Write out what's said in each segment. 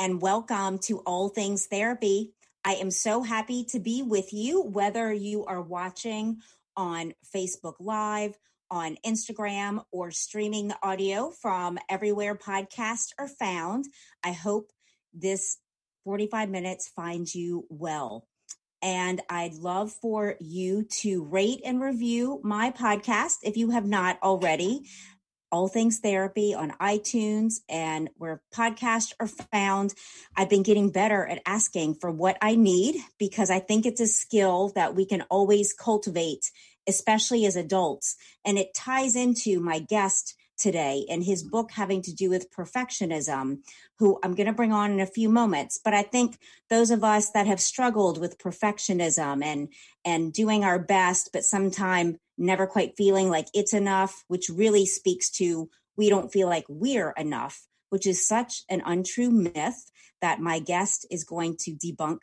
and welcome to All Things Therapy. I am so happy to be with you, whether you are watching on Facebook Live, on Instagram, or streaming the audio from everywhere podcasts are found. I hope this 45 minutes finds you well. And I'd love for you to rate and review my podcast if you have not already. All Things Therapy on iTunes and where podcasts are found. I've been getting better at asking for what I need because I think it's a skill that we can always cultivate, especially as adults. And it ties into my guest today in his book having to do with perfectionism, who I'm going to bring on in a few moments. But I think those of us that have struggled with perfectionism and and doing our best, but sometimes never quite feeling like it's enough, which really speaks to we don't feel like we're enough, which is such an untrue myth that my guest is going to debunk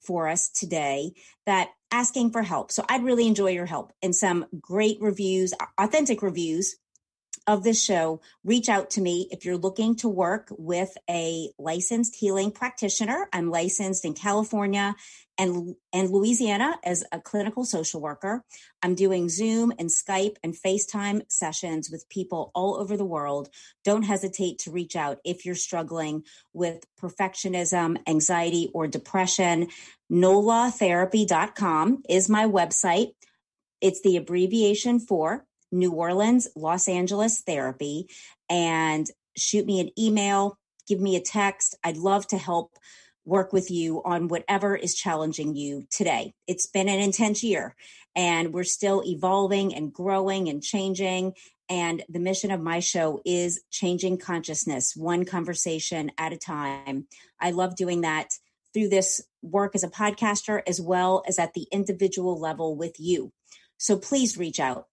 for us today that asking for help. So I'd really enjoy your help and some great reviews, authentic reviews of this show, reach out to me if you're looking to work with a licensed healing practitioner. I'm licensed in California and, and Louisiana as a clinical social worker. I'm doing Zoom and Skype and FaceTime sessions with people all over the world. Don't hesitate to reach out if you're struggling with perfectionism, anxiety, or depression. NOLAtherapy.com is my website. It's the abbreviation for New Orleans, Los Angeles therapy and shoot me an email, give me a text. I'd love to help work with you on whatever is challenging you today. It's been an intense year and we're still evolving and growing and changing. And the mission of my show is changing consciousness one conversation at a time. I love doing that through this work as a podcaster as well as at the individual level with you. So please reach out.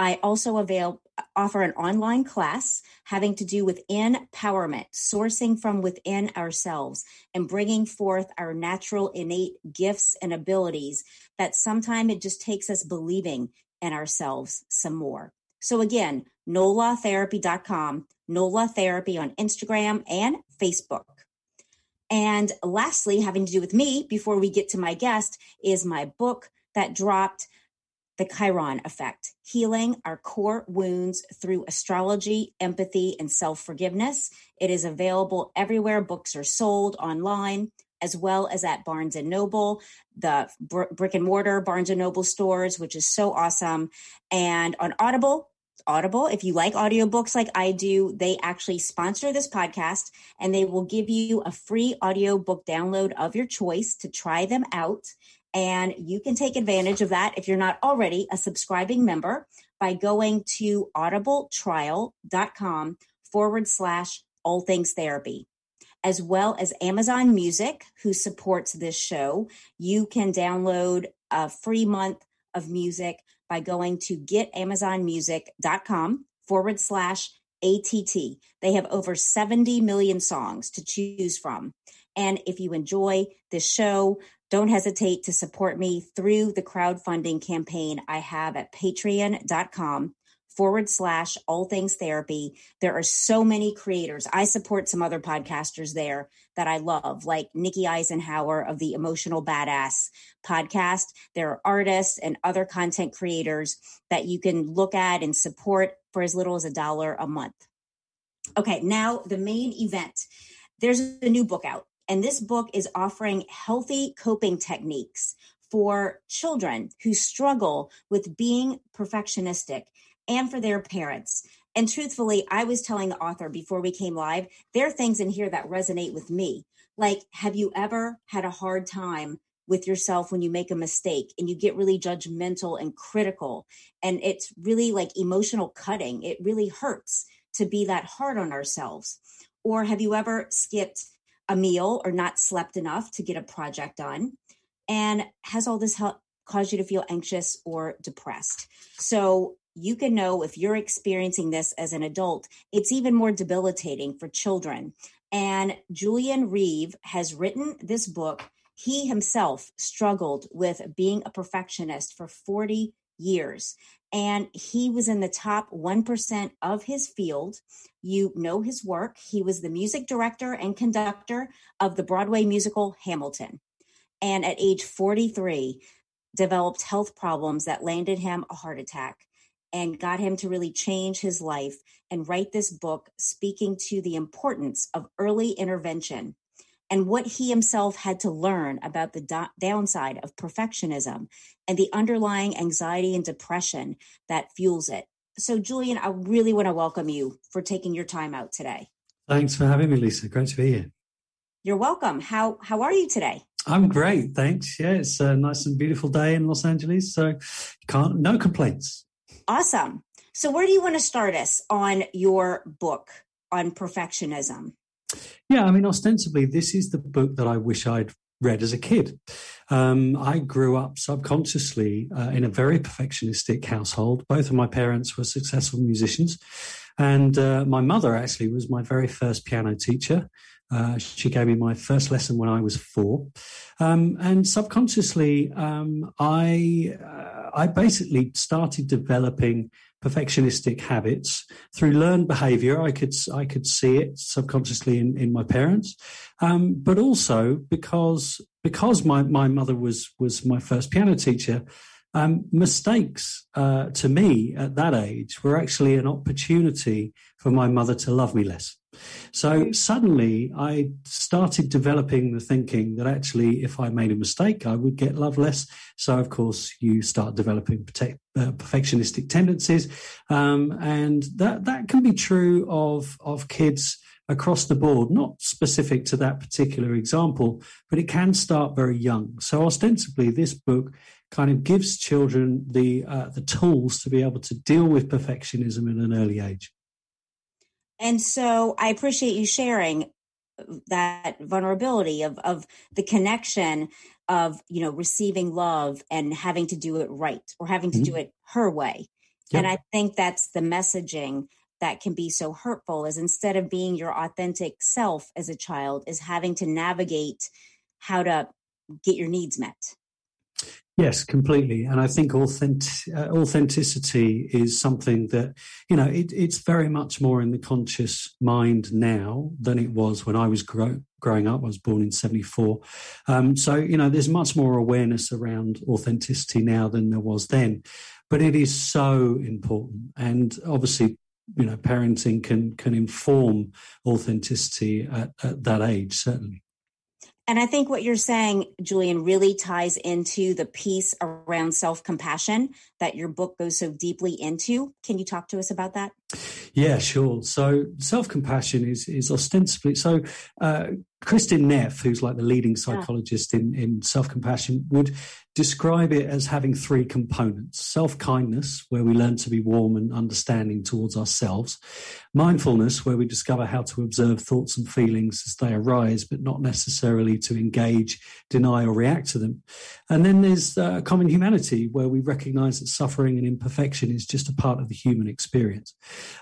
I also avail offer an online class having to do with empowerment, sourcing from within ourselves and bringing forth our natural innate gifts and abilities that sometimes it just takes us believing in ourselves some more. So again, nolatherapy.com, Nola Therapy on Instagram and Facebook. And lastly, having to do with me before we get to my guest is my book that dropped the Chiron effect, healing our core wounds through astrology, empathy, and self forgiveness. It is available everywhere books are sold online, as well as at Barnes and Noble, the br- brick and mortar Barnes and Noble stores, which is so awesome. And on Audible, Audible, if you like audiobooks like I do, they actually sponsor this podcast and they will give you a free audiobook download of your choice to try them out. And you can take advantage of that if you're not already a subscribing member by going to audibletrial.com forward slash all things therapy. As well as Amazon Music, who supports this show, you can download a free month of music by going to getamazonmusic.com forward slash ATT. They have over 70 million songs to choose from. And if you enjoy this show, don't hesitate to support me through the crowdfunding campaign I have at patreon.com forward slash all things therapy. There are so many creators. I support some other podcasters there that I love, like Nikki Eisenhauer of the Emotional Badass podcast. There are artists and other content creators that you can look at and support for as little as a dollar a month. Okay, now the main event. There's a new book out, and this book is offering healthy coping techniques for children who struggle with being perfectionistic and for their parents. And truthfully, I was telling the author before we came live, there are things in here that resonate with me. Like, have you ever had a hard time with yourself when you make a mistake and you get really judgmental and critical? And it's really like emotional cutting. It really hurts to be that hard on ourselves. Or have you ever skipped a meal or not slept enough to get a project done? And has all this help caused you to feel anxious or depressed? So you can know if you're experiencing this as an adult, it's even more debilitating for children. And Julian Reeve has written this book. He himself struggled with being a perfectionist for 40 years. And he was in the top 1% of his field. You know his work. He was the music director and conductor of the Broadway musical Hamilton. And at age 43, developed health problems that landed him a heart attack and got him to really change his life and write this book speaking to the importance of early intervention and what he himself had to learn about the do- downside of perfectionism and the underlying anxiety and depression that fuels it. So, Julian, I really want to welcome you for taking your time out today. Thanks for having me, Lisa. Great to be here. You're welcome. How how are you today? I'm great, thanks. Yeah, it's a nice and beautiful day in Los Angeles, so can't no complaints. Awesome. So, where do you want to start us on your book on perfectionism? Yeah, I mean, ostensibly, this is the book that I wish I'd read as a kid. Um, I grew up subconsciously uh, in a very perfectionistic household. Both of my parents were successful musicians, and uh, my mother actually was my very first piano teacher. Uh, she gave me my first lesson when I was four, um, and subconsciously, um, I uh, I basically started developing perfectionistic habits through learned behavior. I could I could see it subconsciously in, in my parents, um, but also because because my, my mother was was my first piano teacher. Um, mistakes uh, to me at that age were actually an opportunity for my mother to love me less. So suddenly I started developing the thinking that actually, if I made a mistake, I would get love less. So, of course, you start developing protect, uh, perfectionistic tendencies. Um, and that, that can be true of, of kids across the board, not specific to that particular example, but it can start very young. So, ostensibly, this book kind of gives children the uh, the tools to be able to deal with perfectionism in an early age. And so I appreciate you sharing that vulnerability of of the connection of you know receiving love and having to do it right or having to mm-hmm. do it her way. Yep. And I think that's the messaging that can be so hurtful is instead of being your authentic self as a child is having to navigate how to get your needs met. Yes, completely. And I think authentic, uh, authenticity is something that, you know, it, it's very much more in the conscious mind now than it was when I was grow, growing up. I was born in 74. Um, so, you know, there's much more awareness around authenticity now than there was then. But it is so important. And obviously, you know, parenting can, can inform authenticity at, at that age, certainly. And I think what you're saying, Julian, really ties into the piece around self compassion that your book goes so deeply into. Can you talk to us about that? Yeah, sure. So self compassion is is ostensibly so. Uh, Kristin Neff, who's like the leading psychologist yeah. in in self compassion, would describe it as having three components self kindness, where we learn to be warm and understanding towards ourselves, mindfulness, where we discover how to observe thoughts and feelings as they arise, but not necessarily to engage, deny, or react to them. And then there's uh, common humanity, where we recognize that suffering and imperfection is just a part of the human experience.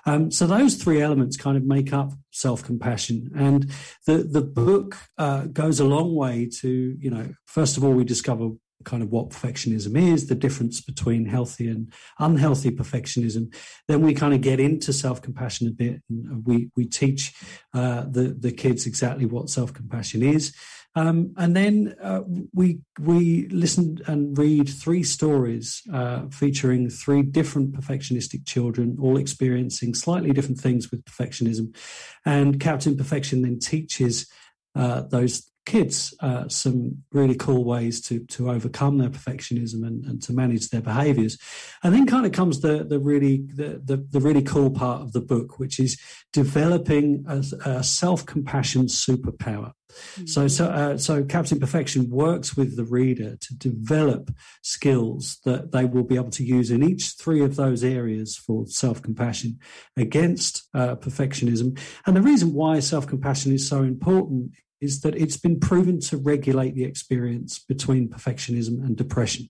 Um, so those three elements kind of make up self compassion. And the, the book uh, goes a long way to, you know, first of all, we discover kind of what perfectionism is, the difference between healthy and unhealthy perfectionism. Then we kind of get into self compassion a bit, and we we teach uh, the the kids exactly what self compassion is. Um, and then uh, we we listen and read three stories uh, featuring three different perfectionistic children, all experiencing slightly different things with perfectionism. And Captain Perfection then teaches uh, those kids uh, some really cool ways to to overcome their perfectionism and, and to manage their behaviors. And then kind of comes the the really the, the, the really cool part of the book which is developing a, a self-compassion superpower. Mm-hmm. so so uh, so captain perfection works with the reader to develop skills that they will be able to use in each three of those areas for self-compassion against uh, perfectionism. And the reason why self-compassion is so important is that it's been proven to regulate the experience between perfectionism and depression.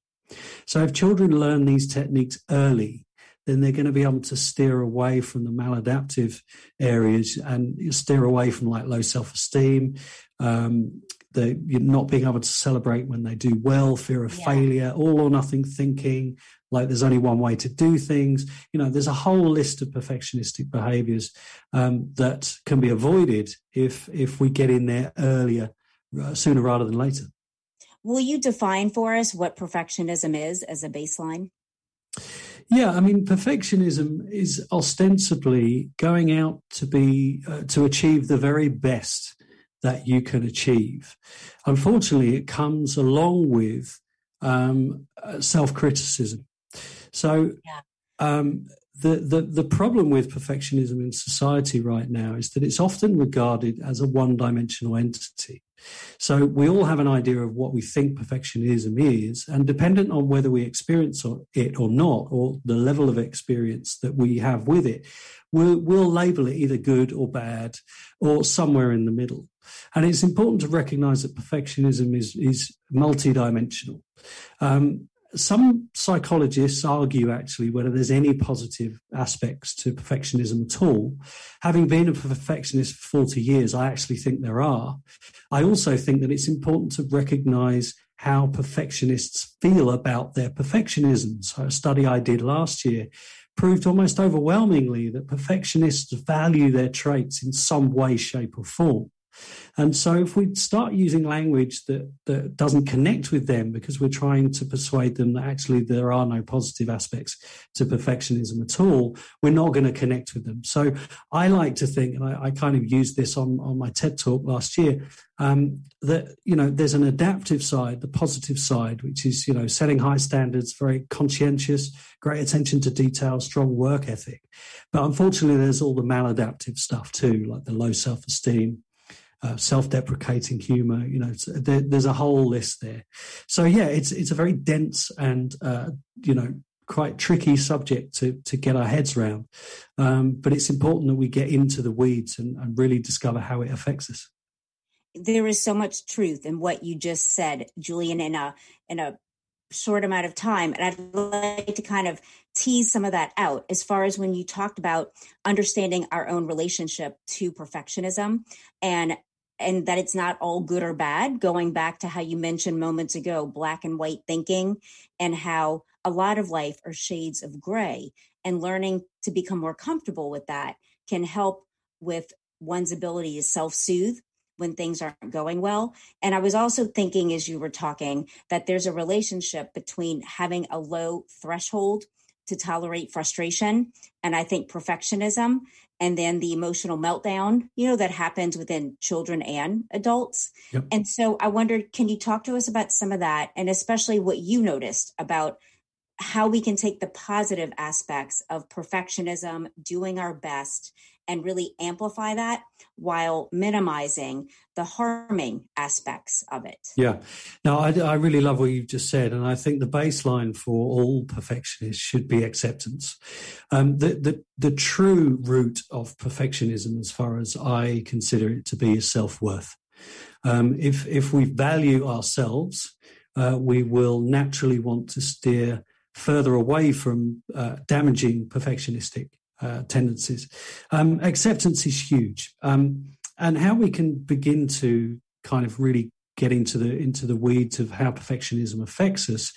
So if children learn these techniques early, then they're going to be able to steer away from the maladaptive areas and steer away from like low self-esteem, um, the not being able to celebrate when they do well, fear of yeah. failure, all or nothing thinking, like there's only one way to do things. You know, there's a whole list of perfectionistic behaviors um, that can be avoided if if we get in there earlier, uh, sooner rather than later. Will you define for us what perfectionism is as a baseline? Yeah, I mean, perfectionism is ostensibly going out to be uh, to achieve the very best that you can achieve. Unfortunately, it comes along with um, uh, self criticism. So, yeah. um, the, the, the problem with perfectionism in society right now is that it's often regarded as a one dimensional entity. So we all have an idea of what we think perfectionism is, and dependent on whether we experience it or not, or the level of experience that we have with it, we'll, we'll label it either good or bad, or somewhere in the middle. And it's important to recognize that perfectionism is, is multidimensional. Um, some psychologists argue actually whether there's any positive aspects to perfectionism at all. Having been a perfectionist for 40 years, I actually think there are. I also think that it's important to recognize how perfectionists feel about their perfectionism. So, a study I did last year proved almost overwhelmingly that perfectionists value their traits in some way, shape, or form. And so if we start using language that, that doesn't connect with them because we're trying to persuade them that actually there are no positive aspects to perfectionism at all, we're not going to connect with them. So I like to think, and I, I kind of used this on, on my TED talk last year, um, that you know there's an adaptive side, the positive side, which is you know setting high standards, very conscientious, great attention to detail, strong work ethic. But unfortunately, there's all the maladaptive stuff too, like the low self-esteem, uh, self-deprecating humor. You know, there, there's a whole list there. So yeah, it's it's a very dense and uh, you know quite tricky subject to to get our heads around. Um, but it's important that we get into the weeds and, and really discover how it affects us. There is so much truth in what you just said, Julian, in a in a short amount of time. And I'd like to kind of tease some of that out as far as when you talked about understanding our own relationship to perfectionism and and that it's not all good or bad, going back to how you mentioned moments ago, black and white thinking, and how a lot of life are shades of gray, and learning to become more comfortable with that can help with one's ability to self soothe when things aren't going well. And I was also thinking as you were talking that there's a relationship between having a low threshold to tolerate frustration and I think perfectionism and then the emotional meltdown, you know, that happens within children and adults. Yep. And so I wondered, can you talk to us about some of that and especially what you noticed about how we can take the positive aspects of perfectionism, doing our best, and really amplify that while minimizing the harming aspects of it. Yeah. Now, I, I, really love what you've just said. And I think the baseline for all perfectionists should be acceptance. Um, the, the, the true root of perfectionism, as far as I consider it to be, is self worth. Um, if, if we value ourselves, uh, we will naturally want to steer further away from uh, damaging perfectionistic uh, tendencies. Um, acceptance is huge. Um, and how we can begin to kind of really get into the into the weeds of how perfectionism affects us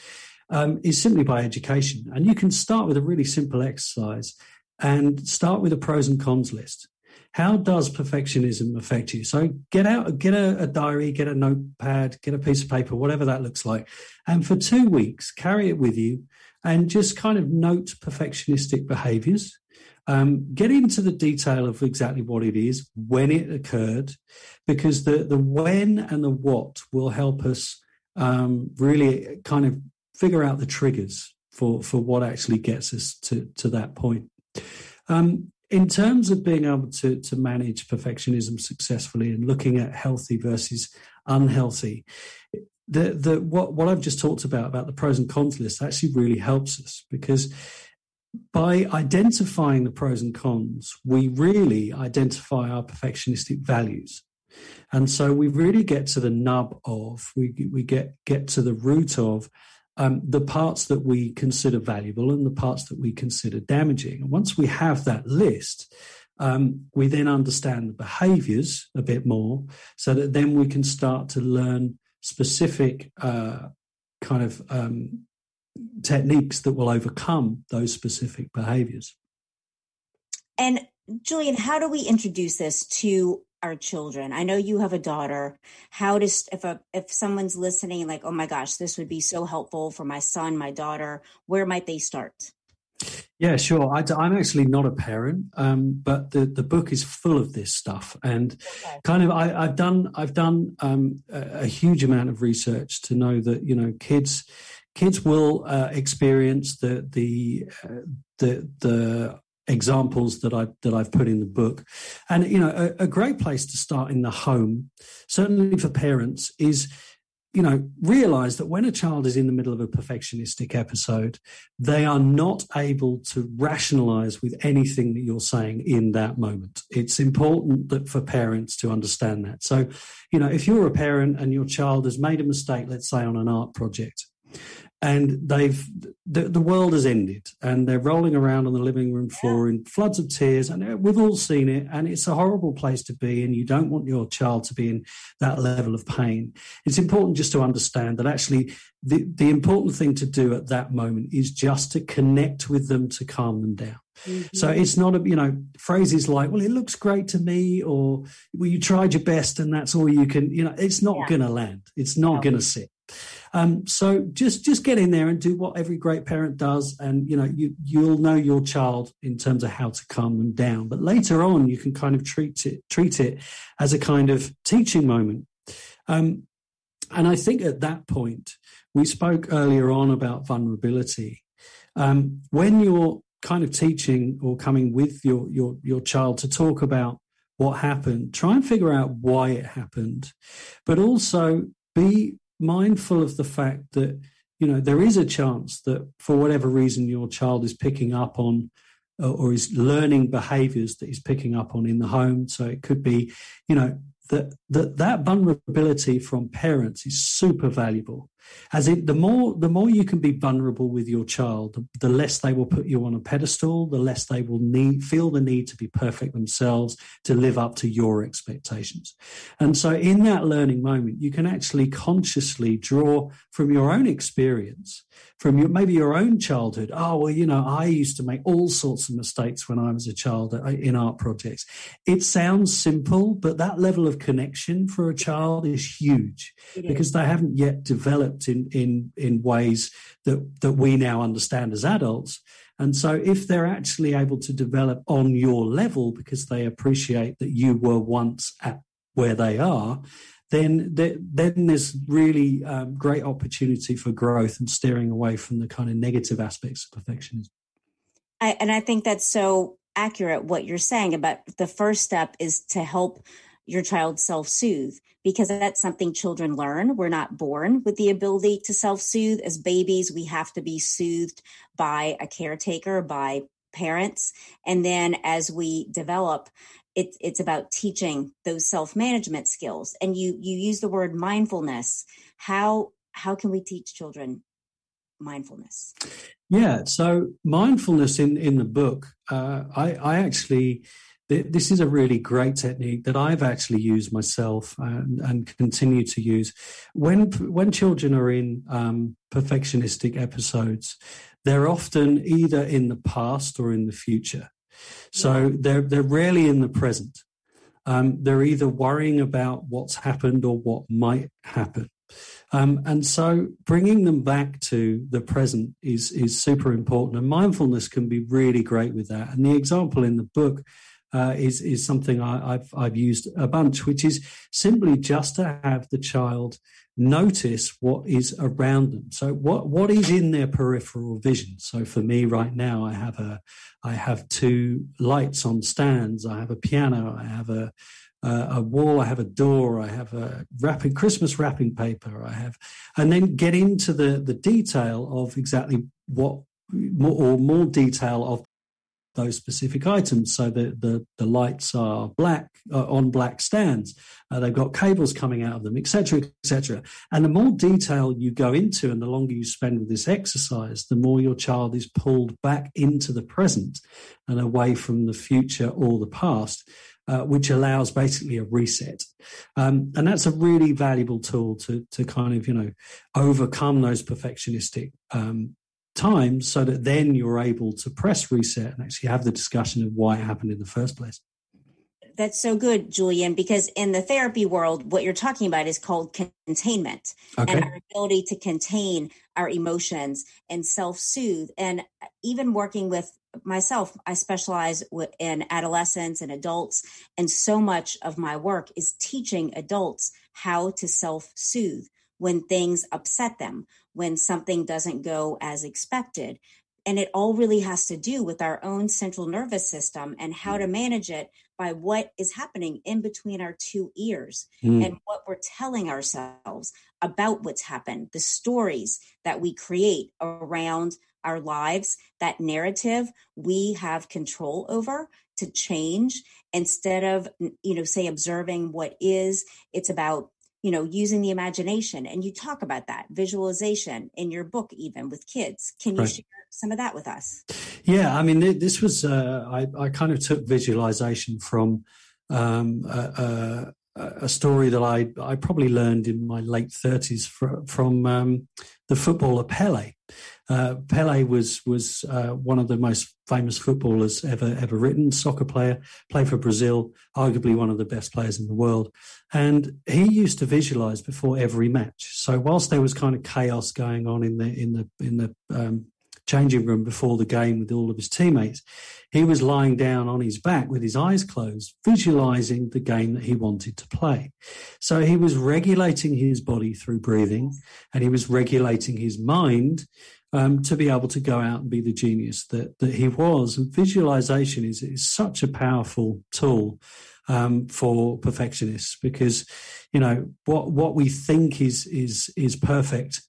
um, is simply by education. And you can start with a really simple exercise and start with a pros and cons list. How does perfectionism affect you? So get out, get a, a, diary, get a notepad, get a piece of paper, whatever that looks like. And for two weeks, carry it with you and just kind of note perfectionistic behaviors. Um, get into the detail of exactly what it is, when it occurred, because the, the when and the what will help us um, really kind of figure out the triggers for, for what actually gets us to, to that point. Um, in terms of being able to, to manage perfectionism successfully and looking at healthy versus unhealthy, the, the, what, what I've just talked about, about the pros and cons list, actually really helps us because by identifying the pros and cons, we really identify our perfectionistic values. And so we really get to the nub of, we, we get, get to the root of um, the parts that we consider valuable and the parts that we consider damaging. And once we have that list, um, we then understand the behaviors a bit more so that then we can start to learn specific uh, kind of um, techniques that will overcome those specific behaviors. And Julian, how do we introduce this to our children? I know you have a daughter. How does if a if someone's listening, like, oh my gosh, this would be so helpful for my son, my daughter. Where might they start? Yeah, sure. I, am actually not a parent, um, but the, the book is full of this stuff, and okay. kind of I, have done I've done um, a, a, huge amount of research to know that you know kids kids will uh, experience the the uh, the the examples that I that I've put in the book, and you know a, a great place to start in the home, certainly for parents, is you know, realize that when a child is in the middle of a perfectionistic episode, they are not able to rationalize with anything that you're saying in that moment. It's important that for parents to understand that. So, you know, if you're a parent and your child has made a mistake, let's say on an art project, and they've the, the world has ended and they're rolling around on the living room floor in floods of tears and we've all seen it and it's a horrible place to be and you don't want your child to be in that level of pain it's important just to understand that actually the, the important thing to do at that moment is just to connect with them to calm them down Mm-hmm. So it's not a, you know, phrases like, well, it looks great to me, or well, you tried your best and that's all you can, you know, it's not yeah. going to land. It's not no. going to sit. Um, so just just get in there and do what every great parent does, and you know you you'll know your child in terms of how to calm them down. But later on, you can kind of treat it treat it as a kind of teaching moment. Um, and I think at that point, we spoke earlier on about vulnerability. Um, when you're kind of teaching or coming with your your your child to talk about what happened, try and figure out why it happened, but also be mindful of the fact that you know there is a chance that for whatever reason your child is picking up on uh, or is learning behaviors that he's picking up on in the home. So it could be you know that that that vulnerability from parents is super valuable as in the more the more you can be vulnerable with your child the, less they will put you on a pedestal the less they will need feel the need to be perfect themselves to live up to your expectations. And so in that learning moment you can actually consciously draw from your own experience from your maybe your own childhood. Oh well you know i used to make all sorts of mistakes when i was a child uh, in art projects. It sounds simple but that level of connection for a child is huge because they haven't yet developed developed in in in ways that that we now understand as adults. And so, if they're actually able to develop on your level because they appreciate that you were once at where they are, then then there's really um, great opportunity for growth and steering away from the kind of negative aspects of perfectionism. I, and I think that's so accurate what you're saying about the first step is to help your child self soothe because that's something children learn. We're not born with the ability to self soothe. As babies, we have to be soothed by a caretaker, by parents. And then as we develop, it, it's about teaching those self management skills. And you, you use the word mindfulness. How, how can we teach children mindfulness? Yeah. So mindfulness in, in the book, uh, I, I actually, this is a really great technique that I've actually used myself and, and continue to use. When when children are in um, perfectionistic episodes, they're often either in the past or in the future. So they're they're rarely in the present. Um, they're either worrying about what's happened or what might happen. Um, and so bringing them back to the present is, is super important. And mindfulness can be really great with that. And the example in the book uh, is, is something I, have I've used a bunch, which is simply just to have the child notice what is around them. So what, what is in their peripheral vision? So for me right now, I have a, I have two lights on stands. I have a piano. I have a, uh, a wall, I have a door, I have a wrapping Christmas wrapping paper, I have, and then get into the the detail of exactly what more or more detail of those specific items. So the the, the lights are black uh, on black stands. Uh, they've got cables coming out of them, etc., etc. And the more detail you go into, and the longer you spend with this exercise, the more your child is pulled back into the present and away from the future or the past uh, which allows basically a reset. Um, and that's a really valuable tool to, to kind of, you know, overcome those perfectionistic um, times so that then you're able to press reset and actually have the discussion of why it happened in the first place. That's so good, Julian, because in the therapy world, what you're talking about is called containment okay. and our ability to contain our emotions and self soothe. And even working with myself, I specialize in adolescents and adults, and so much of my work is teaching adults how to self soothe when things upset them, when something doesn't go as expected. And it all really has to do with our own central nervous system and how to manage it by what is happening in between our two ears mm. and what we're telling ourselves about what's happened, the stories that we create around our lives, that narrative we have control over to change instead of, you know, say observing what is. It's about, you know, using the imagination. And you talk about that visualization in your book, even with kids. Can you right. share some of that with us? Yeah. I mean, this was, uh, I, I kind of took visualization from, um, a, a story that I, I probably learned in my late 30s from, from um, the footballer Pele. Uh, Pele was was uh, one of the most famous footballers ever ever written, soccer player, played for Brazil, arguably one of the best players in the world. And he used to visualize before every match. So whilst there was kind of chaos going on in the in the in the um, changing room before the game with all of his teammates, he was lying down on his back with his eyes closed, visualizing the game that he wanted to play. So he was regulating his body through breathing and he was regulating his mind um, to be able to go out and be the genius that, that he was. And visualization is, is such a powerful tool um, for perfectionists because, you know, what, what we think is, is, is perfect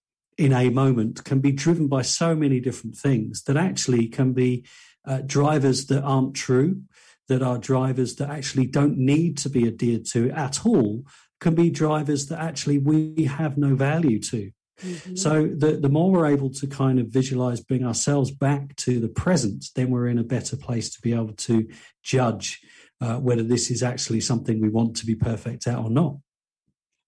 in a moment can be driven by so many different things that actually can be uh, drivers that aren't true, that are drivers that actually don't need to be adhered to at all, can be drivers that actually we have no value to. Mm-hmm. So the, the more we're able to kind of visualize, bring ourselves back to the present, then we're in a better place to be able to judge uh, whether this is actually something we want to be perfect at or not.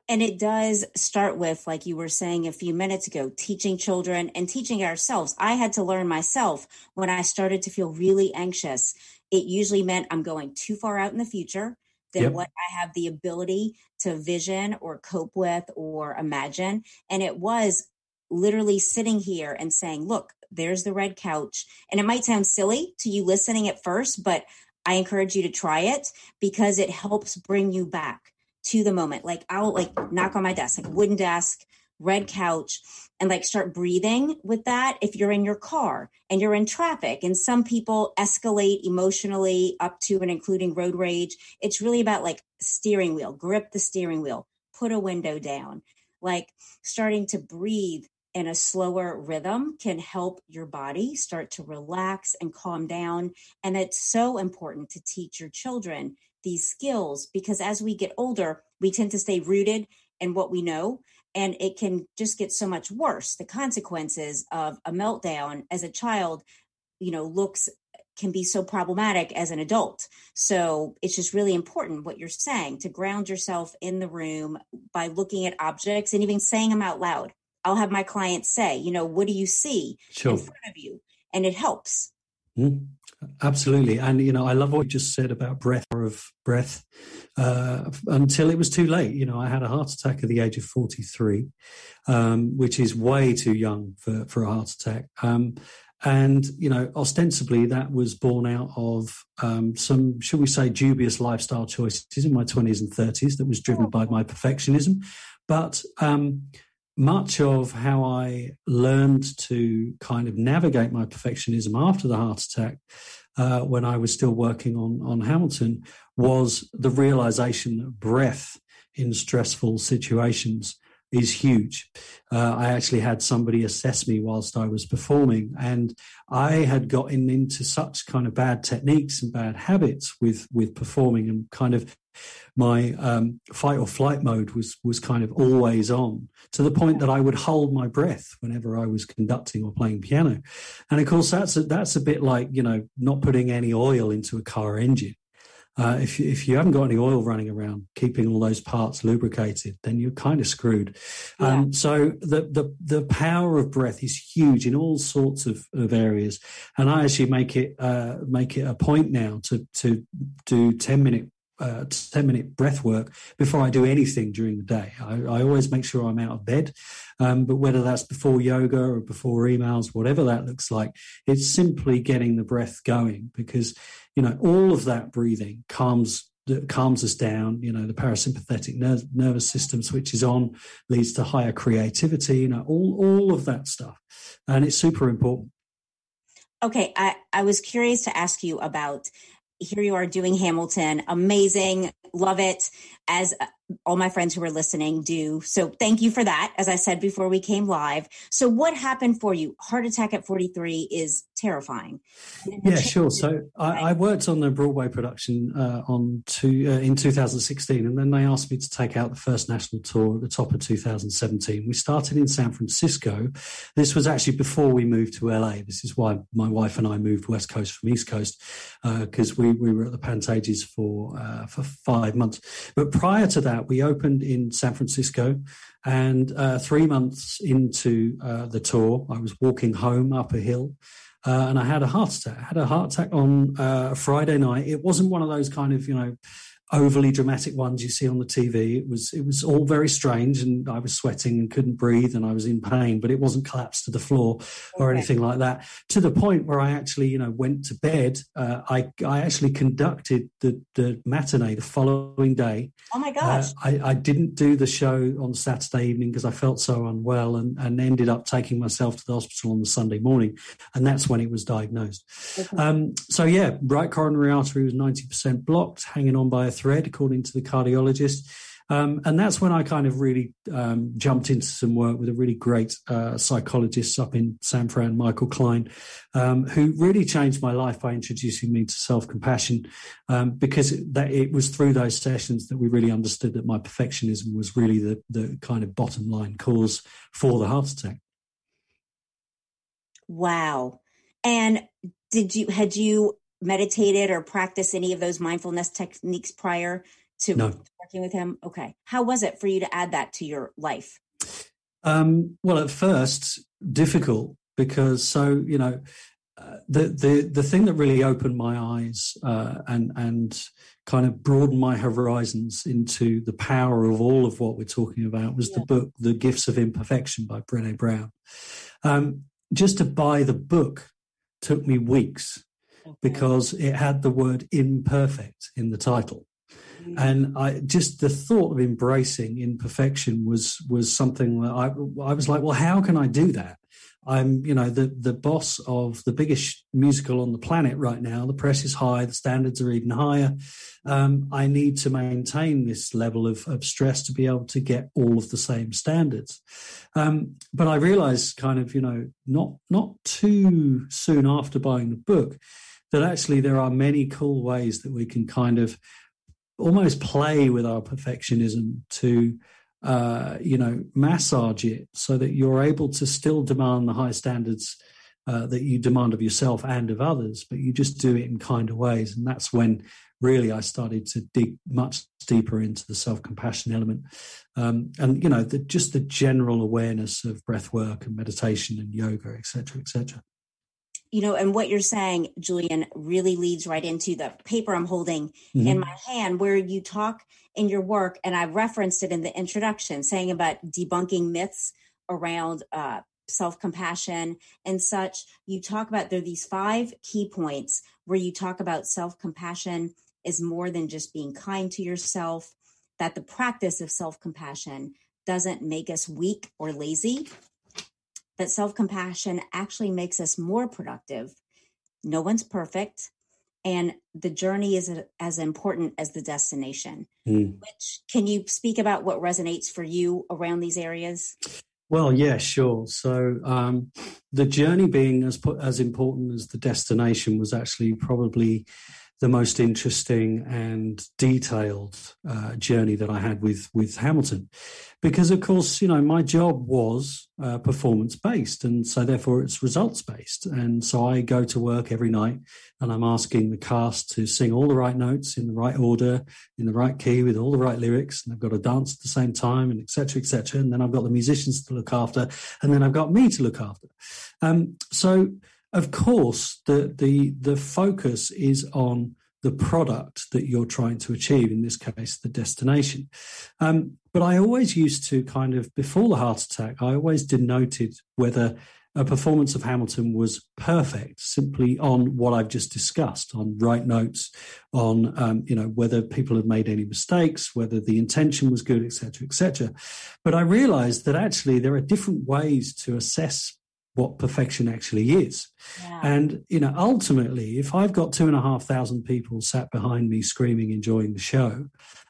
And it does start with, like you were saying a few minutes ago, teaching children and teaching ourselves. I had to learn myself when I started to feel really anxious. It usually meant I'm going too far out in the future than yep. what I have the ability to vision or cope with or imagine. And it was literally sitting here and saying, look, there's the red couch. And it might sound silly to you listening at first, but I encourage you to try it because it helps bring you back to the moment. Like I'll like knock on my desk, like wooden desk, red couch, and like start breathing with that. If you're in your car and you're in traffic, and some people escalate emotionally up to and including road rage, it's really about like steering wheel, grip the steering wheel, put a window down, like starting to breathe in a slower rhythm can help your body start to relax and calm down. And it's so important to teach your children these skills because as we get older, we tend to stay rooted in what we know. And it can just get so much worse. The consequences of a meltdown as a child, you know, looks can be so problematic as an adult. So it's just really important what you're saying to ground yourself in the room by looking at objects and even saying them out loud. I'll have my clients say, you know, what do you see sure. in front of you? And it helps. Mm, absolutely. And, you know, I love what you just said about breath of breath uh, until it was too late. You know, I had a heart attack at the age of 43, um, which is way too young for, for a heart attack. Um, and, you know, ostensibly that was born out of um, some, should we say, dubious lifestyle choices in my 20s and 30s that was driven by my perfectionism. But um, much of how I learned to kind of navigate my perfectionism after the heart attack, uh, when I was still working on, on Hamilton, was the realization that breath in stressful situations is huge. Uh, I actually had somebody assess me whilst I was performing, and I had gotten into such kind of bad techniques and bad habits with with performing, and kind of my um, fight or flight mode was was kind of always on to the point that I would hold my breath whenever I was conducting or playing piano, and of course that's a, that's a bit like you know not putting any oil into a car engine. Uh, if, if you haven't got any oil running around, keeping all those parts lubricated, then you're kind of screwed. Yeah. Um, so the, the the power of breath is huge in all sorts of, of areas, and I actually make it uh, make it a point now to to do ten minute uh, 10 minute breath work before I do anything during the day. I, I always make sure I'm out of bed. Um, but whether that's before yoga or before emails, whatever that looks like, it's simply getting the breath going because, you know, all of that breathing calms that calms us down. You know, the parasympathetic ner- nervous system switches on, leads to higher creativity. You know, all all of that stuff, and it's super important. Okay, I I was curious to ask you about. Here you are doing Hamilton, amazing, love it. As all my friends who are listening do. So thank you for that. As I said before we came live. So what happened for you? Heart attack at 43 is terrifying. Yeah, sure. So I, I, worked on the Broadway production uh, on two, uh, in 2016, and then they asked me to take out the first national tour at the top of 2017. We started in San Francisco. This was actually before we moved to LA. This is why my wife and I moved West Coast from East Coast because uh, we, we were at the Pantages for uh, for five months. But prior to that that, we opened in San Francisco, and uh, three months into uh, the tour, I was walking home up a hill. Uh, and I had a heart attack. I had a heart attack on uh, Friday night. It wasn't one of those kind of, you know, overly dramatic ones you see on the TV. It was it was all very strange, and I was sweating and couldn't breathe, and I was in pain, but it wasn't collapsed to the floor or okay. anything like that. To the point where I actually, you know, went to bed. Uh, I I actually conducted the the matinee the following day. Oh my gosh! Uh, I, I didn't do the show on Saturday evening because I felt so unwell, and and ended up taking myself to the hospital on the Sunday morning, and that's when it was diagnosed. Okay. Um, so yeah, right coronary artery was ninety percent blocked, hanging on by a thread, according to the cardiologist. Um, and that's when I kind of really um, jumped into some work with a really great uh, psychologist up in San Fran, Michael Klein, um, who really changed my life by introducing me to self compassion. Um, because it, that it was through those sessions that we really understood that my perfectionism was really the the kind of bottom line cause for the heart attack. Wow! And did you had you meditated or practiced any of those mindfulness techniques prior to no. working with him? Okay. How was it for you to add that to your life? Um, well, at first, difficult because so you know uh, the the the thing that really opened my eyes uh, and and kind of broadened my horizons into the power of all of what we're talking about was yeah. the book The Gifts of Imperfection by Brené Brown. Um, just to buy the book took me weeks because it had the word imperfect in the title. Mm. And I just the thought of embracing imperfection was was something that I I was like, well, how can I do that? I'm, you know, the the boss of the biggest musical on the planet right now. The press is high, the standards are even higher. Um, I need to maintain this level of, of stress to be able to get all of the same standards. Um, but I realized, kind of, you know, not not too soon after buying the book, that actually there are many cool ways that we can kind of almost play with our perfectionism to uh, you know massage it so that you're able to still demand the high standards uh, that you demand of yourself and of others, but you just do it in kinder ways. And that's when really I started to dig much deeper into the self compassion element. Um, and, you know, the, just the general awareness of breath work and meditation and yoga, etc., etc. You know, and what you're saying, Julian, really leads right into the paper I'm holding mm-hmm. in my hand, where you talk in your work, and I referenced it in the introduction, saying about debunking myths around uh, self compassion and such. You talk about there are these five key points where you talk about self compassion is more than just being kind to yourself, that the practice of self compassion doesn't make us weak or lazy, that self compassion actually makes us more productive. No one's perfect. And the journey is as important as the destination. Mm. Which can you speak about what resonates for you around these areas? Well, yeah, sure. So um, the journey being as as important as the destination was actually probably the most interesting and detailed uh, journey that I had with with Hamilton, because of course you know my job was uh, performance based, and so therefore it's results based, and so I go to work every night and I'm asking the cast to sing all the right notes in the right order, in the right key, with all the right lyrics, and I've got to dance at the same time, and etc. etc. And then I've got the musicians to look after, and then I've got me to look after. Um, so of course, the the the focus is on the product that you're trying to achieve. In this case, the destination. Um, but I always used to kind of before the heart attack, I always denoted whether a performance of Hamilton was perfect simply on what I've just discussed, on right notes, on um, you know whether people had made any mistakes, whether the intention was good, etc., etc. But I realised that actually there are different ways to assess what perfection actually is. Yeah. And, you know, ultimately, if I've got two and a half thousand people sat behind me screaming, enjoying the show,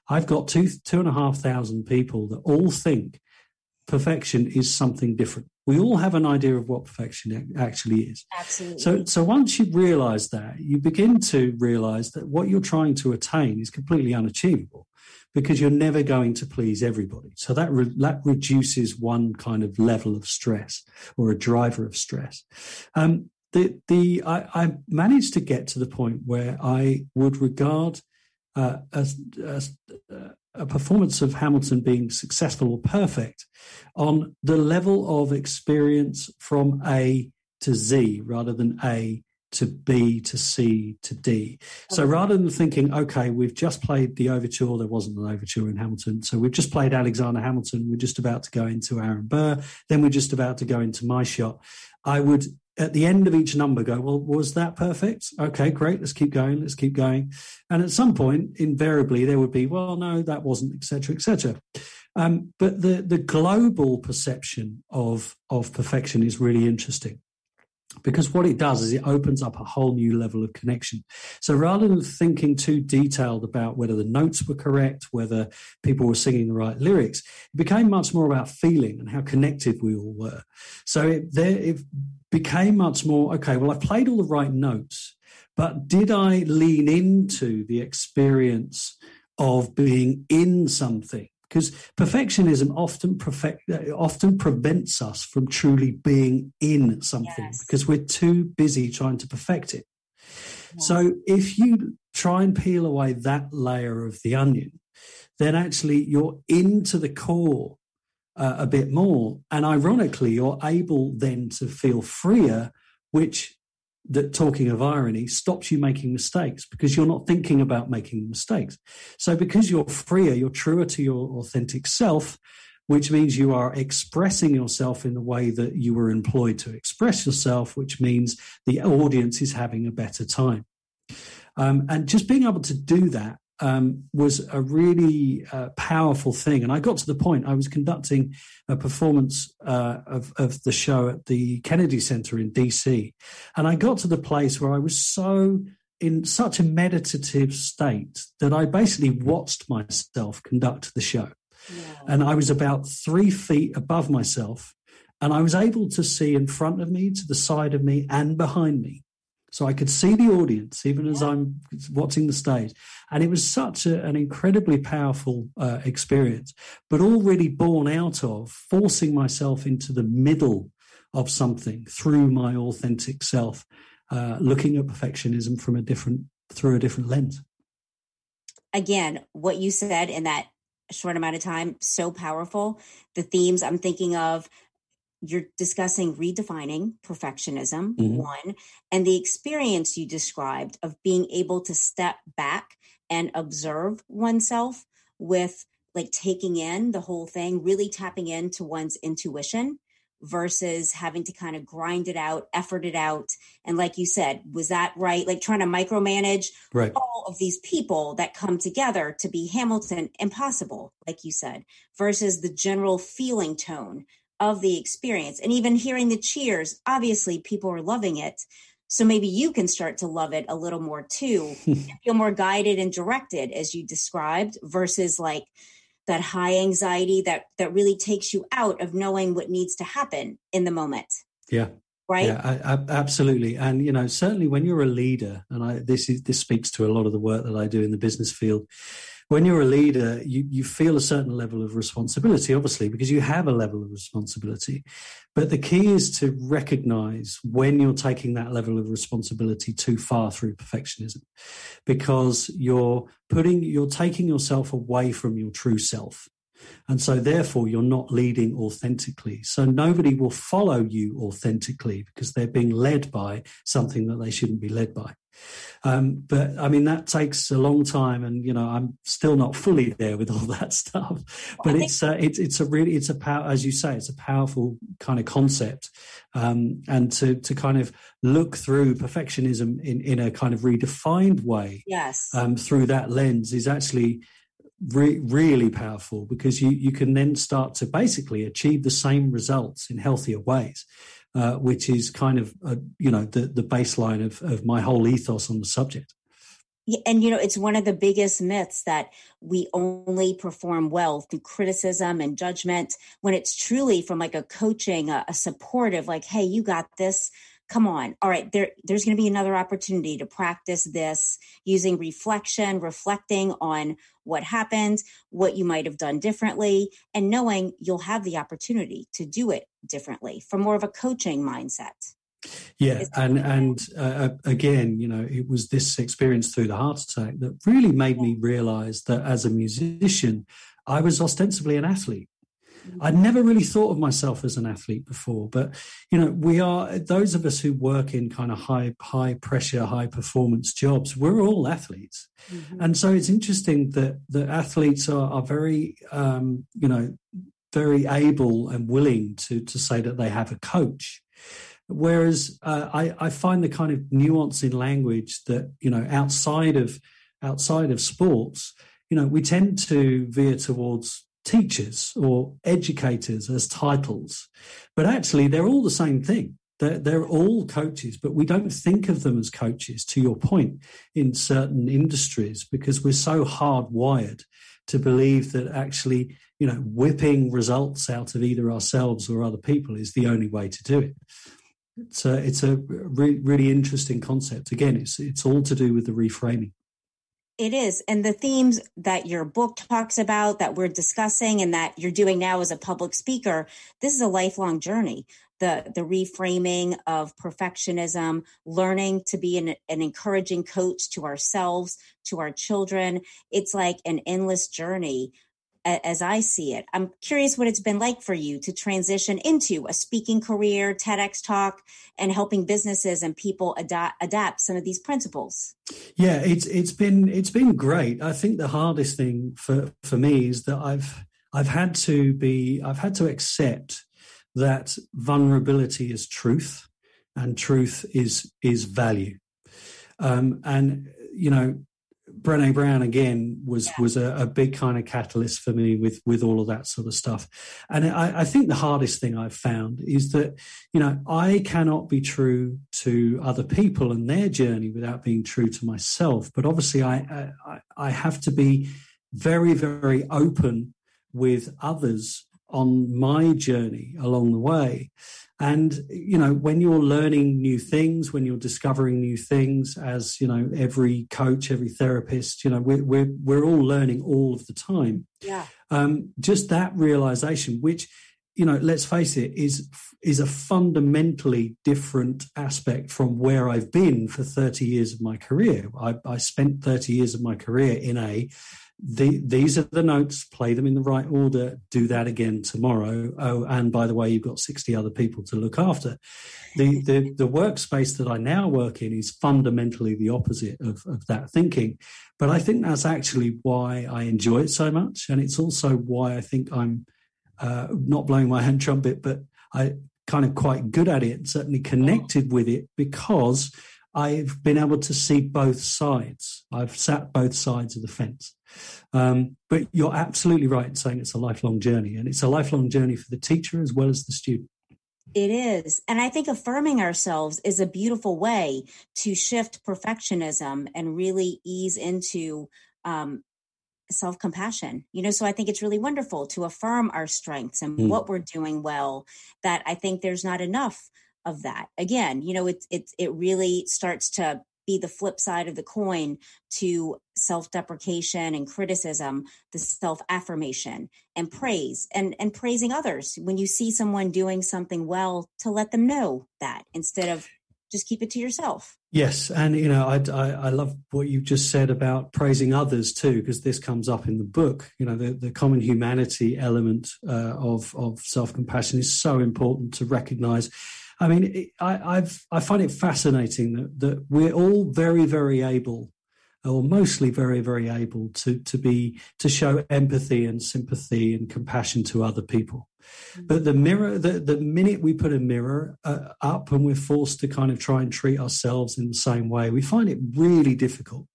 I've got two, two and a half thousand people that all think perfection is something different. We all have an idea of what perfection actually is. Absolutely. So, so once you realize that, you begin to realize that what you're trying to attain is completely unachievable because you're never going to please everybody. So that re- that reduces one kind of level of stress or a driver of stress. Um, the the I, I, managed to get to the point where I would regard uh, as, as uh, a performance of Hamilton being successful or perfect on the level of experience from A to Z rather than A to B to C to D. So rather than thinking, okay, we've just played the overture, there wasn't an overture in Hamilton. So we've just played Alexander Hamilton. We're just about to go into Aaron Burr. Then we're just about to go into my shot. I would, at the end of each number, go, well, was that perfect? Okay, great. Let's keep going. Let's keep going. And at some point, invariably, there would be, well, no, that wasn't, etc., etc. Um, but the the global perception of of perfection is really interesting because what it does is it opens up a whole new level of connection. So rather than thinking too detailed about whether the notes were correct, whether people were singing the right lyrics, it became much more about feeling and how connected we all were. So it, there, it became much more okay. Well, I've played all the right notes, but did I lean into the experience of being in something? because perfectionism often perfect, often prevents us from truly being in something yes. because we're too busy trying to perfect it. So if you try and peel away that layer of the onion, then actually you're into the core uh, a bit more, and ironically, you're able then to feel freer, which that talking of irony stops you making mistakes because you're not thinking about making mistakes. So because you're freer, you're truer to your authentic self, which means you are expressing yourself in the way that you were employed to express yourself, which means the audience is having a better time. Um, and just being able to do that um, was a really uh, powerful thing. And I got to the point, I was conducting a performance uh, of, of the show at the Kennedy Center in DC. And I got to the place where I was so in such a meditative state that I basically watched myself conduct the show. And I was about three feet above myself. And I was able to see in front of me, to the side of me, and behind me so I could see the audience even as I'm watching the stage. And it was such a, an incredibly powerful uh, experience, but all really born out of forcing myself into the middle of something through my authentic self, uh, looking at perfectionism from a different through a different lens. Again, what you said in that short amount of time, so powerful. The themes I'm thinking of you're discussing redefining perfectionism, mm-hmm. one, and the experience you described of being able to step back and observe oneself with like taking in the whole thing, really tapping into one's intuition versus having to kind of grind it out, effort it out. And like you said, was that right? Like trying to micromanage right. all of these people that come together to be Hamilton, impossible, like you said, versus the general feeling tone of the experience. And even hearing the cheers, obviously people are loving it. So maybe you can start to love it a little more too, feel more guided and directed as you described versus like that high anxiety that that really takes you out of knowing what needs to happen in the moment. Yeah. Right. Yeah, I, I, absolutely. And you know, certainly when you're a leader, and I this is this speaks to a lot of the work that I do in the business field when you're a leader, you, you feel a certain level of responsibility, obviously, because you have a level of responsibility. But the key is to recognize when you're taking that level of responsibility too far through perfectionism, because you're putting, you're taking yourself away from your true self. And so, therefore, you're not leading authentically. So, nobody will follow you authentically because they're being led by something that they shouldn't be led by. Um, but I mean, that takes a long time, and you know, I'm still not fully there with all that stuff. But it's uh, it's it's a really it's a power, as you say, it's a powerful kind of concept, um, and to to kind of look through perfectionism in in a kind of redefined way, yes, um, through that lens is actually. Re- really powerful because you you can then start to basically achieve the same results in healthier ways uh, which is kind of uh, you know the the baseline of of my whole ethos on the subject. And you know it's one of the biggest myths that we only perform well through criticism and judgment when it's truly from like a coaching a, a supportive like hey you got this come on. All right there there's going to be another opportunity to practice this using reflection reflecting on what happened what you might have done differently and knowing you'll have the opportunity to do it differently from more of a coaching mindset. Yeah and and uh, uh, again you know it was this experience through the heart attack that really made me realize that as a musician i was ostensibly an athlete I'd never really thought of myself as an athlete before, but you know, we are those of us who work in kind of high, high pressure, high performance jobs. We're all athletes, mm-hmm. and so it's interesting that the athletes are, are very, um, you know, very able and willing to to say that they have a coach. Whereas uh, I, I find the kind of nuance in language that you know outside of outside of sports, you know, we tend to veer towards teachers or educators as titles, but actually they're all the same thing. They're, they're all coaches, but we don't think of them as coaches, to your point, in certain industries because we're so hardwired to believe that actually, you know, whipping results out of either ourselves or other people is the only way to do it. It's a, it's a re- really interesting concept. Again, it's, it's all to do with the reframing. It is. And the themes that your book talks about, that we're discussing, and that you're doing now as a public speaker, this is a lifelong journey. The, the reframing of perfectionism, learning to be an, an encouraging coach to ourselves, to our children. It's like an endless journey as I see it. I'm curious what it's been like for you to transition into a speaking career, TEDx talk, and helping businesses and people adapt, adapt some of these principles. Yeah, it's it's been it's been great. I think the hardest thing for for me is that I've I've had to be I've had to accept that vulnerability is truth and truth is is value. Um, and you know Brené Brown again was yeah. was a, a, big kind of catalyst for me with with all of that sort of stuff. And I, I, think the hardest thing I've found is that you know I cannot be true to other people and their journey without being true to myself. But obviously, I I, I have to be very very open with others on my journey along the way. And, you know, when you're learning new things, when you're discovering new things, as, you know, every coach, every therapist, you know, we're, we're, we're all learning all of the time. Yeah. Um, just that realization, which you know, let's face it, is is a fundamentally different aspect from where I've been for 30 years of my career. I, I spent 30 years of my career in a the, these are the notes, play them in the right order, do that again tomorrow. Oh, and by the way, you've got 60 other people to look after. The, the, the workspace that I now work in is fundamentally the opposite of, of that thinking. But I think that's actually why I enjoy it so much. And it's also why I think I'm uh, not blowing my hand trumpet, but I kind of quite good at it, certainly connected with it because I've been able to see both sides. I've sat both sides of the fence. Um, but you're absolutely right in saying it's a lifelong journey, and it's a lifelong journey for the teacher as well as the student. It is. And I think affirming ourselves is a beautiful way to shift perfectionism and really ease into um, self compassion. You know, so I think it's really wonderful to affirm our strengths and mm. what we're doing well, that I think there's not enough of that. Again, you know, it, it, it really starts to be the flip side of the coin to self deprecation and criticism, the self affirmation and praise and, and praising others. When you see someone doing something well, to let them know that instead of just keep it to yourself. Yes, and you know, I, I, I love what you just said about praising others too, because this comes up in the book. You know, the, the common humanity element uh, of of self compassion is so important to recognise I mean, I, I've, I find it fascinating that, that we're all very, very able, or mostly very, very able to, to be, to show empathy and sympathy and compassion to other people. Mm. But the mirror, the, the minute we put a mirror uh, up and we're forced to kind of try and treat ourselves in the same way, we find it really difficult.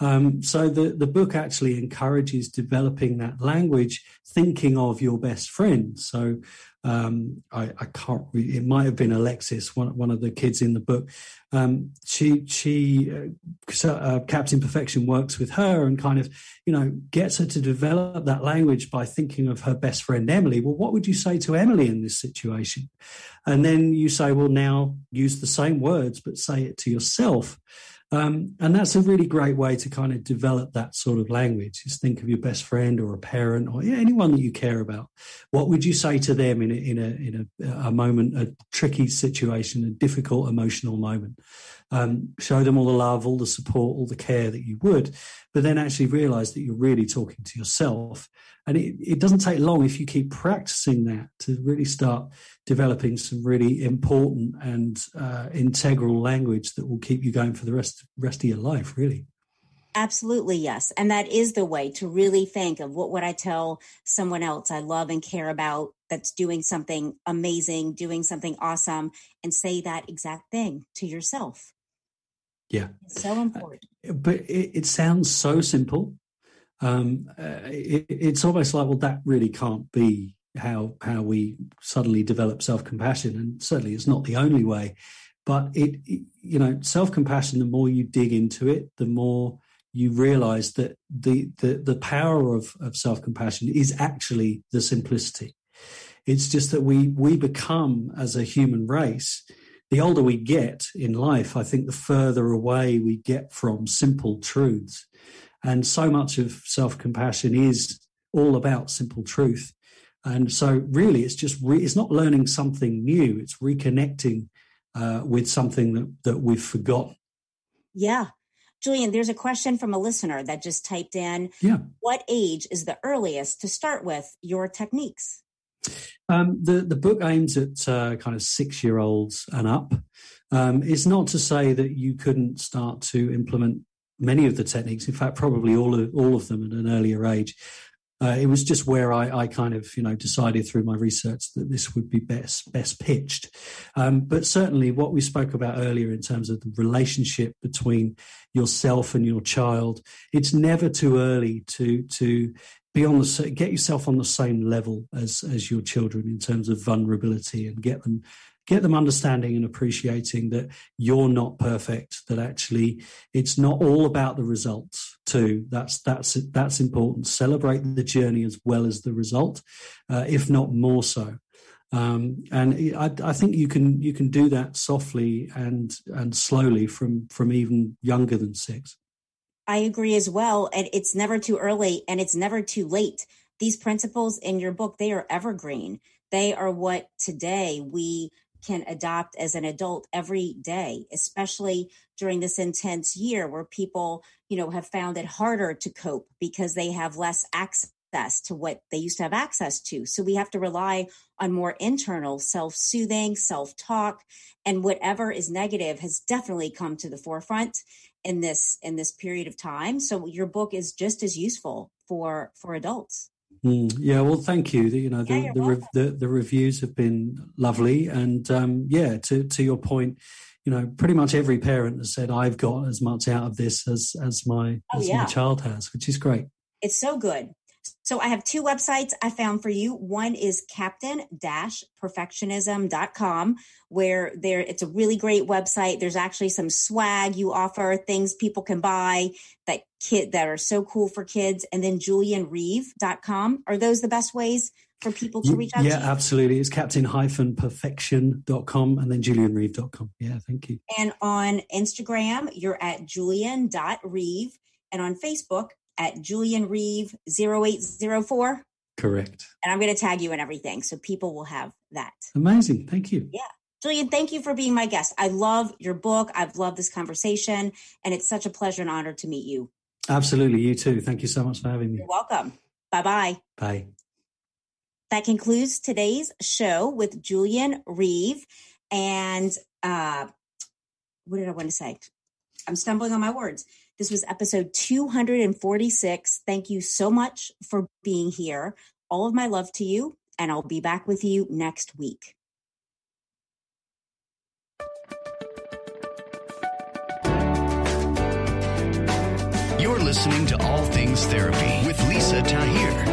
Um, so the, the book actually encourages developing that language, thinking of your best friend. So um, I, I, can't. Read it might have been Alexis, one one of the kids in the book. Um, she she uh, uh, Captain Perfection works with her and kind of you know gets her to develop that language by thinking of her best friend Emily. Well, what would you say to Emily in this situation? And then you say, well, now use the same words but say it to yourself. Um, and that's a really great way to kind of develop that sort of language. Just think of your best friend or a parent or yeah, anyone that you care about. What would you say to them in a, in a in a, a moment, a tricky situation, a difficult emotional moment? Um, show them all the love, all the support, all the care that you would, but then actually realize that you're really talking to yourself. And it, it doesn't take long if you keep practicing that to really start developing some really important and uh, integral language that will keep you going for the rest rest of your life. Really. Absolutely, yes. And that is the way to really think of what would I tell someone else I love and care about that's doing something amazing, doing something awesome, and say that exact thing to yourself. Yeah. It's so important. But it, it sounds so simple. Um, uh, it, it's almost like, well, that really can't be how how we suddenly develop self compassion, and certainly it's not the only way. But it, it you know, self compassion. The more you dig into it, the more you realize that the the, the power of, of self compassion is actually the simplicity. It's just that we we become as a human race. The older we get in life, I think the further away we get from simple truths. And so much of self compassion is all about simple truth. And so, really, it's just re- it's not learning something new; it's reconnecting uh, with something that that we've forgotten. Yeah, Julian, there's a question from a listener that just typed in. Yeah, what age is the earliest to start with your techniques? Um, the the book aims at uh, kind of six year olds and up. Um, it's not to say that you couldn't start to implement many of the techniques. In fact, probably all of all of them at an earlier age. Uh, it was just where I, I, kind of, you know, decided through my research that this would be best best pitched. Um, but certainly, what we spoke about earlier in terms of the relationship between yourself and your child, it's never too early to to be on the get yourself on the same level as as your children in terms of vulnerability and get them get them understanding and appreciating that you're not perfect that actually it's not all about the results too. That's that's that's important. Celebrate the journey as well as the result uh, if not more so. Um, and I, I, think you can you can do that softly and and slowly from from even younger than six. I agree as well and it's never too early and it's never too late. These principles in your book they are evergreen. They are what today we can adopt as an adult every day, especially during this intense year where people, you know, have found it harder to cope because they have less access to what they used to have access to. So we have to rely on more internal self soothing, self talk, and whatever is negative has definitely come to the forefront in this in this period of time. So your book is just as useful for for adults. Mm, yeah, well, thank you. You know, the Yeah, the, the the reviews have been lovely, and um, yeah, to to your point, you know, pretty much every parent has said I've got as much out of this as as my Oh, as yeah. my child has, which is great. It's so good. So I have two websites I found for you. One is captain-perfectionism.com where there it's a really great website. There's actually some swag you offer, things people can buy that kid that are so cool for kids. And then julianreeve.com. Are those the best ways for people to reach out yeah, to you? absolutely. It's captain-perfection.com and then julianreeve.com. Yeah, thank you. And on Instagram, you're at julian.reeve and on Facebook at Julian Reeve 0804. Correct. And I'm going to tag you and everything so people will have that. Amazing. Thank you. Yeah. Julian, thank you for being my guest. I love your book. I've loved this conversation, and it's such a pleasure and honor to meet you. Absolutely. You too. Thank you so much for having me. You're welcome. Bye bye. Bye. That concludes today's show with Julian Reeve. And uh, what did I want to say? I'm stumbling on my words. This was episode 246. Thank you so much for being here. All of my love to you, and I'll be back with you next week. You're listening to All Things Therapy with Lisa Tahir,